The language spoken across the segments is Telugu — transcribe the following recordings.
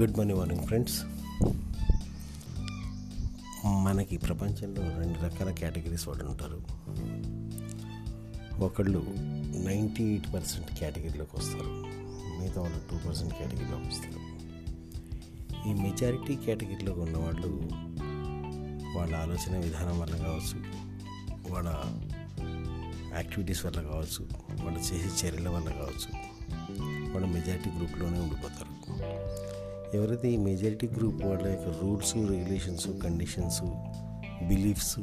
Good morning morning friends. మనకి ప్రపంచంలో రెండు రకాల కేటగిరీస్ వాళ్ళు ఉంటారు. ఒకళ్ళు నైంటీ ఎయిట్ పర్సెంట్ కేటగిరీలోకి వస్తారు. మిగతా వాళ్ళు టూ పర్సెంట్ కేటగిరీలోకి వస్తారు. ఈ మెజారిటీ కేటగిరీలో ఉన్నవాళ్ళు వాళ్ళ ఆలోచన విధానం వల్ల కావచ్చు వాళ్ళ యాక్టివిటీస్ వల్ల కావచ్చు వాళ్ళు చేసే చర్యల వల్ల కావచ్చు వాళ్ళు మెజారిటీ గ్రూప్లోనే ఉండిపోతారు. ఎవరైతే ఈ మెజారిటీ గ్రూప్ వాళ్ళ యొక్క రూల్స్ రెగ్యులేషన్స్ కండిషన్స్ బిలీఫ్స్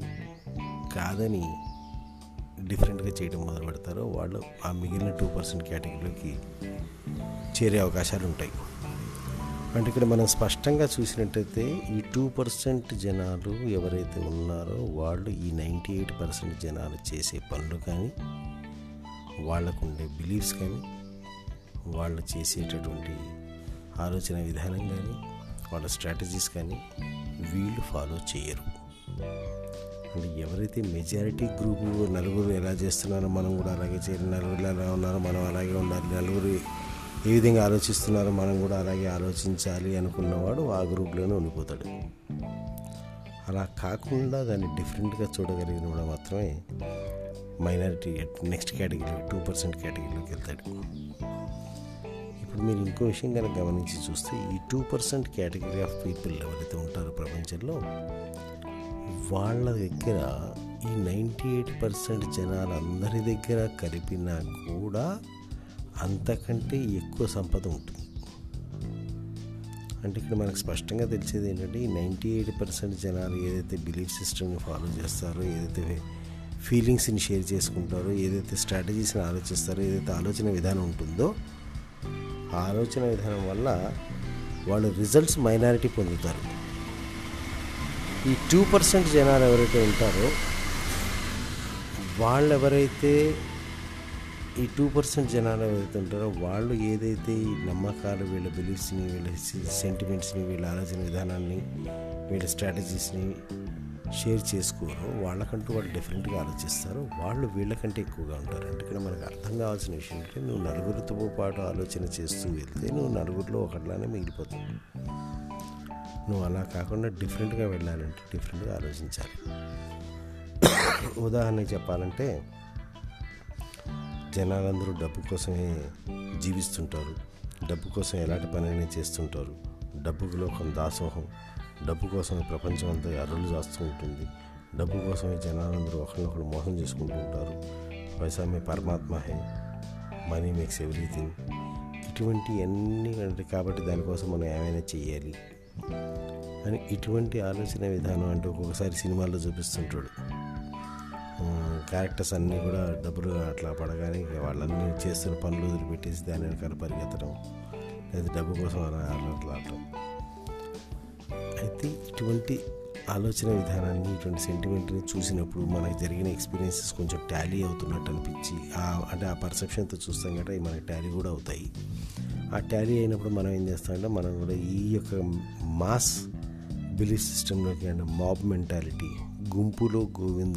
కాదని డిఫరెంట్గా చేయడం మొదలు పెడతారో వాళ్ళు ఆ మిగిలిన టూ పర్సెంట్ కేటగిరీలోకి చేరే అవకాశాలు ఉంటాయి. అంటే ఇక్కడ మనం స్పష్టంగా చూసినట్టయితే ఈ టూ పర్సెంట్ జనాలు ఎవరైతే ఉన్నారో వాళ్ళు ఈ నైంటీ ఎయిట్ పర్సెంట్ జనాలు చేసే పనులు కానీ వాళ్ళకు ఉండే బిలీఫ్స్ కానీ వాళ్ళు చేసేటటువంటి ఆలోచన విధానం కానీ వాళ్ళ స్ట్రాటజీస్ కానీ వీళ్ళు ఫాలో చేయరు. అంటే ఎవరైతే మెజారిటీ గ్రూపు నలుగురు ఎలా చేస్తున్నారో మనం కూడా అలాగే చేయాలి నలుగురు ఎలా ఉన్నారో మనం అలాగే ఉండాలి నలుగురు ఏ విధంగా ఆలోచిస్తున్నారో మనం కూడా అలాగే ఆలోచించాలి అనుకున్నవాడు ఆ గ్రూప్లోనే ఉండిపోతాడు. అలా కాకుండా దాన్ని డిఫరెంట్గా చూడగలిగిన కూడా మాత్రమే minority next category two percent కేటగిరీలోకి వెళ్తాడు. ఇప్పుడు మీరు ఇంకో విషయం కనుక గమనించి చూస్తే ఈ two percent category of people ఎవరైతే ఉంటారో ప్రపంచంలో వాళ్ళ దగ్గర ఈ నైంటీ ఎయిట్ పర్సెంట్ జనాలందరి దగ్గర కలిపినా కూడా అంతకంటే ఎక్కువ సంపద ఉంటుంది. అంటే ఇక్కడ మనకు స్పష్టంగా తెలిసేది ఏంటంటే ఈ నైంటీ ఎయిట్ పర్సెంట్ జనాలు ఏదైతే బిలీఫ్ సిస్టమ్ని ఫాలో చేస్తారో ఏదైతే ఫీలింగ్స్ని షేర్ చేసుకుంటారో ఏదైతే స్ట్రాటజీస్ని ఆలోచిస్తారో ఏదైతే ఆలోచన విధానం ఉంటుందో ఆలోచన విధానం వల్ల వాళ్ళు రిజల్ట్స్ మైనారిటీ పొందుతారు. ఈ టూ పర్సెంట్ జనాలు ఎవరైతే ఉంటారో వాళ్ళు ఎవరైతే ఈ టూ పర్సెంట్ జనాలు ఎవరైతే ఉంటారో వాళ్ళు ఏదైతే ఈ నమ్మకాలు వీళ్ళ బిలీఫ్స్ని వీళ్ళ సెంటిమెంట్స్ని వీళ్ళ ఆలోచన విధానాన్ని వీళ్ళ స్ట్రాటజీస్ని షేర్ చేసుకోరు. వాళ్ళకంటూ వాళ్ళు డిఫరెంట్గా ఆలోచిస్తారు. వాళ్ళు వీళ్ళకంటే ఎక్కువగా ఉంటారు. ఎందుకంటే మనకు అర్థం కావాల్సిన విషయం ఏంటంటే నువ్వు నలుగురితో పాటు ఆలోచన చేస్తూ వెళ్తే నువ్వు నలుగురిలో ఒకటిలానే మిగిలిపోతావు. నువ్వు అలా కాకుండా డిఫరెంట్గా వెళ్ళాలంటే డిఫరెంట్గా ఆలోచించాలి. ఉదాహరణకి చెప్పాలంటే జనాలందరూ డబ్బు కోసమే జీవిస్తుంటారు. డబ్బు కోసం ఎలాంటి పనైనా చేస్తుంటారు. డబ్బుకు లోకం దాసోహం. డబ్బు కోసం ప్రపంచం అంతా ఎర్రలు చేస్తూ ఉంటుంది. డబ్బు కోసమే జనాలందరూ ఒకరినొకరు మోసం చేసుకుంటూ ఉంటారు. పైసా మీ పరమాత్మ హే మనీ మేక్స్ ఎవ్రీథింగ్. ఇటువంటి అన్ని అంటే కాబట్టి దానికోసం మనం ఏమైనా చేయాలి అని ఇటువంటి ఆలోచన విధానం అంటే ఒక్కొక్కసారి సినిమాల్లో చూపిస్తుంటాడు. క్యారెక్టర్స్ అన్నీ కూడా డబ్బులు అట్లా పడగానే వాళ్ళన్నీ చేస్తున్న పనులు వదిలిపెట్టేసి దాని వెనకాల పరిగెత్తడం. లేదా డబ్బు కోసం అలా అట్లా ఆడటం. అయితే ఇటువంటి ఆలోచన విధానాన్ని ఇటువంటి సెంటిమెంట్ని చూసినప్పుడు మనకు జరిగిన ఎక్స్పీరియన్సెస్ కొంచెం టాలీ అవుతున్నట్టు అనిపించి అంటే ఆ పర్సెప్షన్తో చూస్తాం కాబట్టి మనకి టాలీ కూడా అవుతాయి. ఆ టాలీ అయినప్పుడు మనం ఏం చేస్తామంటే మనం కూడా ఈ యొక్క మాస్ బిలీఫ్ సిస్టంలోకి అంటే మాబ్ మెంటాలిటీ గుంపులో గోవింద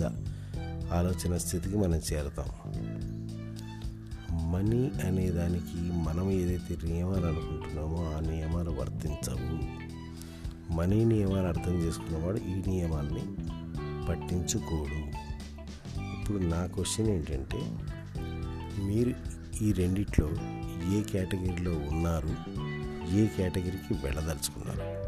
ఆలోచన స్థితికి మనం చేరుతాం. మనీ అనే దానికి మనం ఏదైతే నియమాలు అనుకుంటున్నామో ఆ నియమాలు వర్తించవు. మనీ నియమాలు అర్థం చేసుకున్నవాడు ఈ నియమాన్ని పట్టించుకోడు. ఇప్పుడు నా క్వశ్చన్ ఏంటంటే మీరు ఈ రెండిట్లో ఏ కేటగిరీలో ఉన్నారు ఏ కేటగిరీకి వెళ్ళదలుచుకున్నారు?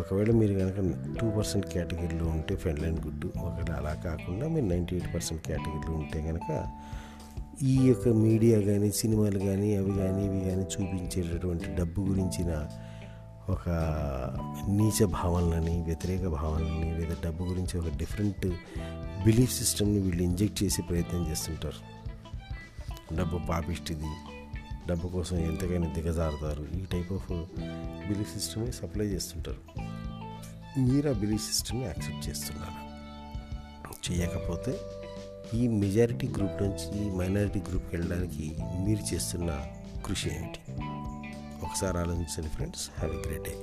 ఒకవేళ మీరు కనుక టూ పర్సెంట్ కేటగిరీలో ఉంటే ఫ్రెండ్ అండ్ గుడ్ ఒకవేళ అలా కాకుండా మీరు నైంటీ ఎయిట్ పర్సెంట్ కేటగిరీలో ఉంటే కనుక ఈ యొక్క మీడియా కానీ సినిమాలు కానీ అవి కానీ ఇవి కానీ చూపించేటటువంటి డబ్బు గురించిన ఒక నీచ భావనలని వ్యతిరేక భావనలని లేదా డబ్బు గురించి ఒక డిఫరెంట్ బిలీఫ్ సిస్టమ్ని వీళ్ళు ఇంజెక్ట్ చేసే ప్రయత్నం చేస్తుంటారు. డబ్బు పాపిష్టిది డబ్బు కోసం ఎంతకైనా దిగజారుతారు. ఈ టైప్ ఆఫ్ బిలీఫ్ సిస్టమ్ని సప్లై చేస్తుంటారు. మీరు ఆ బిలీఫ్ సిస్టమ్ని యాక్సెప్ట్ చేస్తున్నారు. చేయకపోతే ఈ మెజారిటీ గ్రూప్ నుంచి ఈ మైనారిటీ గ్రూప్కి వెళ్ళడానికి మీరు చేస్తున్న కృషి ఏమిటి ఒకసారి ఆలోచించండి friends have a great day